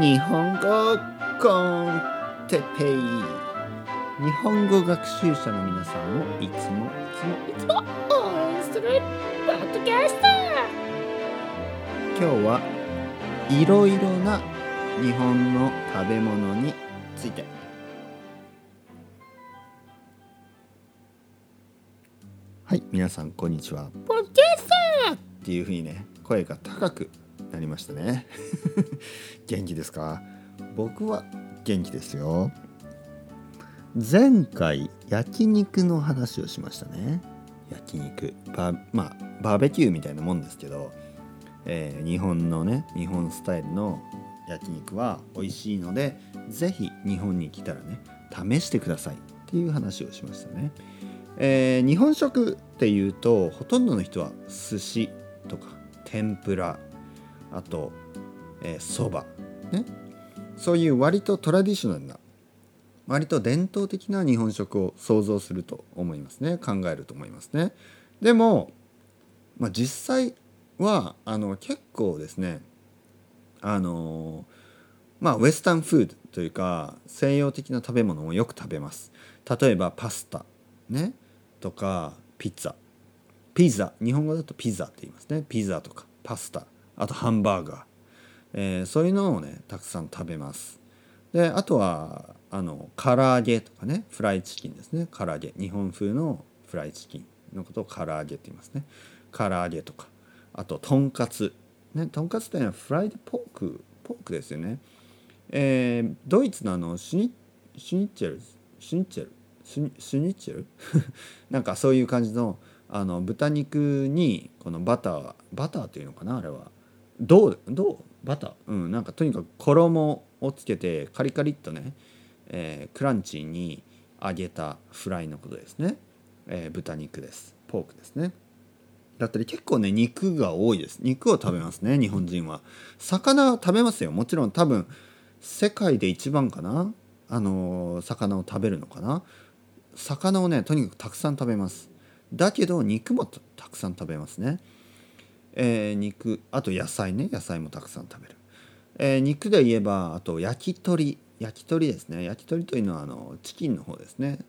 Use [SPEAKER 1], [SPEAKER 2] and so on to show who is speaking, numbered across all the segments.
[SPEAKER 1] 日本語コンテペイ。日本語学習者の皆さんをいつもいつも。いつも
[SPEAKER 2] 応援するポッドキャスター
[SPEAKER 1] 今日はいろいろな日本の食べ物について。はい皆さんこんにちは。
[SPEAKER 2] ポッドキャスター
[SPEAKER 1] っていうふうにね声が高くなりましたね。元気ですか？僕は元気ですよ。前回焼肉の話をしましたね。焼肉バまあバーベキューみたいなもんですけど、えー日本のね日本スタイルの焼肉は美味しいのでぜひ日本に来たらね試してくださいっていう話をしましたね、えー日本食っていうとほとんどの人は寿司とか天ぷらあとそば、ねそういう割とトラディショナルな割と伝統的な日本食を想像すると思いますね。考えると思いますね。でも、まあ、実際はあの結構ですねあのまあウエスタンフードというか西洋的な食べ物をよく食べます。例えばパスタね？とかピザピザ。日本語だとピザって言いますね。ピザとかパスタあとハンバーガー、えーそういうのをねたくさん食べます。であとはあの唐揚げとかねフライチキンですね。唐揚げ。日本風のフライチキンのことを唐揚げって言いますね。唐揚げとか。あととんかつ。ねとんかつってのはフライドポークポークですよね。えードイツのあのシュニシュニッチェルシュニッチェル？シュニシュニッチェル？なんかそういう感じのあの豚肉にこのバターバターっていうのかなあれは。どうどうバター？うんなんかとにかく衣をつけてカリカリっとね、えークランチに揚げたフライのことですね、えー豚肉です。ポークですね。だったり結構ね肉が多いです。肉を食べますね日本人は。魚は食べますよ。もちろん多分世界で一番かな？あのー魚を食べるのかな？魚をねとにかくたくさん食べます。だけど肉もたくさん食べますね。えー肉あと野菜ね野菜もたくさん食べる、えー肉で言えばあと焼き鳥。焼き鳥ですね。焼き鳥というのはあのチキンの方ですね、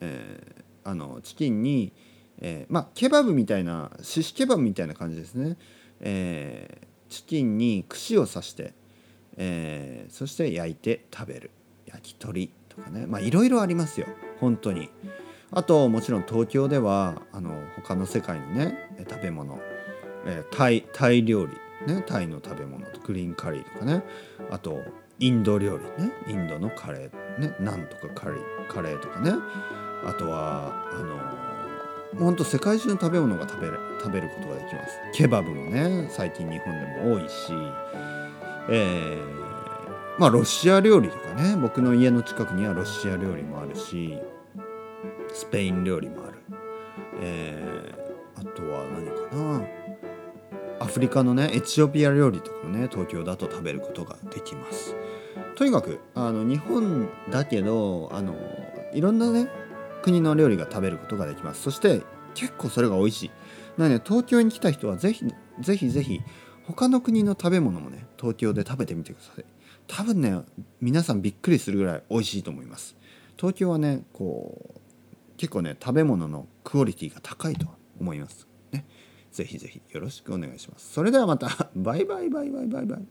[SPEAKER 1] えーあのチキンに、えーまあケバブみたいなシシケバブみたいな感じですね、えーチキンに串を刺して、えーそして焼いて食べる。焼き鳥とかね。まあいろいろありますよ。本当に。あともちろん東京ではあの他の世界のね食べ物、えータイタイ料理ねタイの食べ物とグリーンカリーとかね。あとインド料理ねインドのカレーねナンとかカレーカレーとかね。あとはあの本当世界中の食べ物が食べる食べることができます。ケバブもね最近日本でも多いし。えーまあロシア料理とかね僕の家の近くにはロシア料理もあるしスペイン料理もある。えーアフリカのねエチオピア料理とかもね東京だと食べることができます。とにかくあの日本だけどあのいろんなね国の料理が食べることができます。そして結構それが美味しい。なので東京に来た人はぜひぜひぜひ他の国の食べ物もね東京で食べてみてください。多分ね皆さんびっくりするぐらい美味しいと思います。東京はねこう結構ね食べ物のクオリティが高いと思います。ね。ぜひぜひよろしくお願いします。それではまた。バイバイバイバイバイバイ。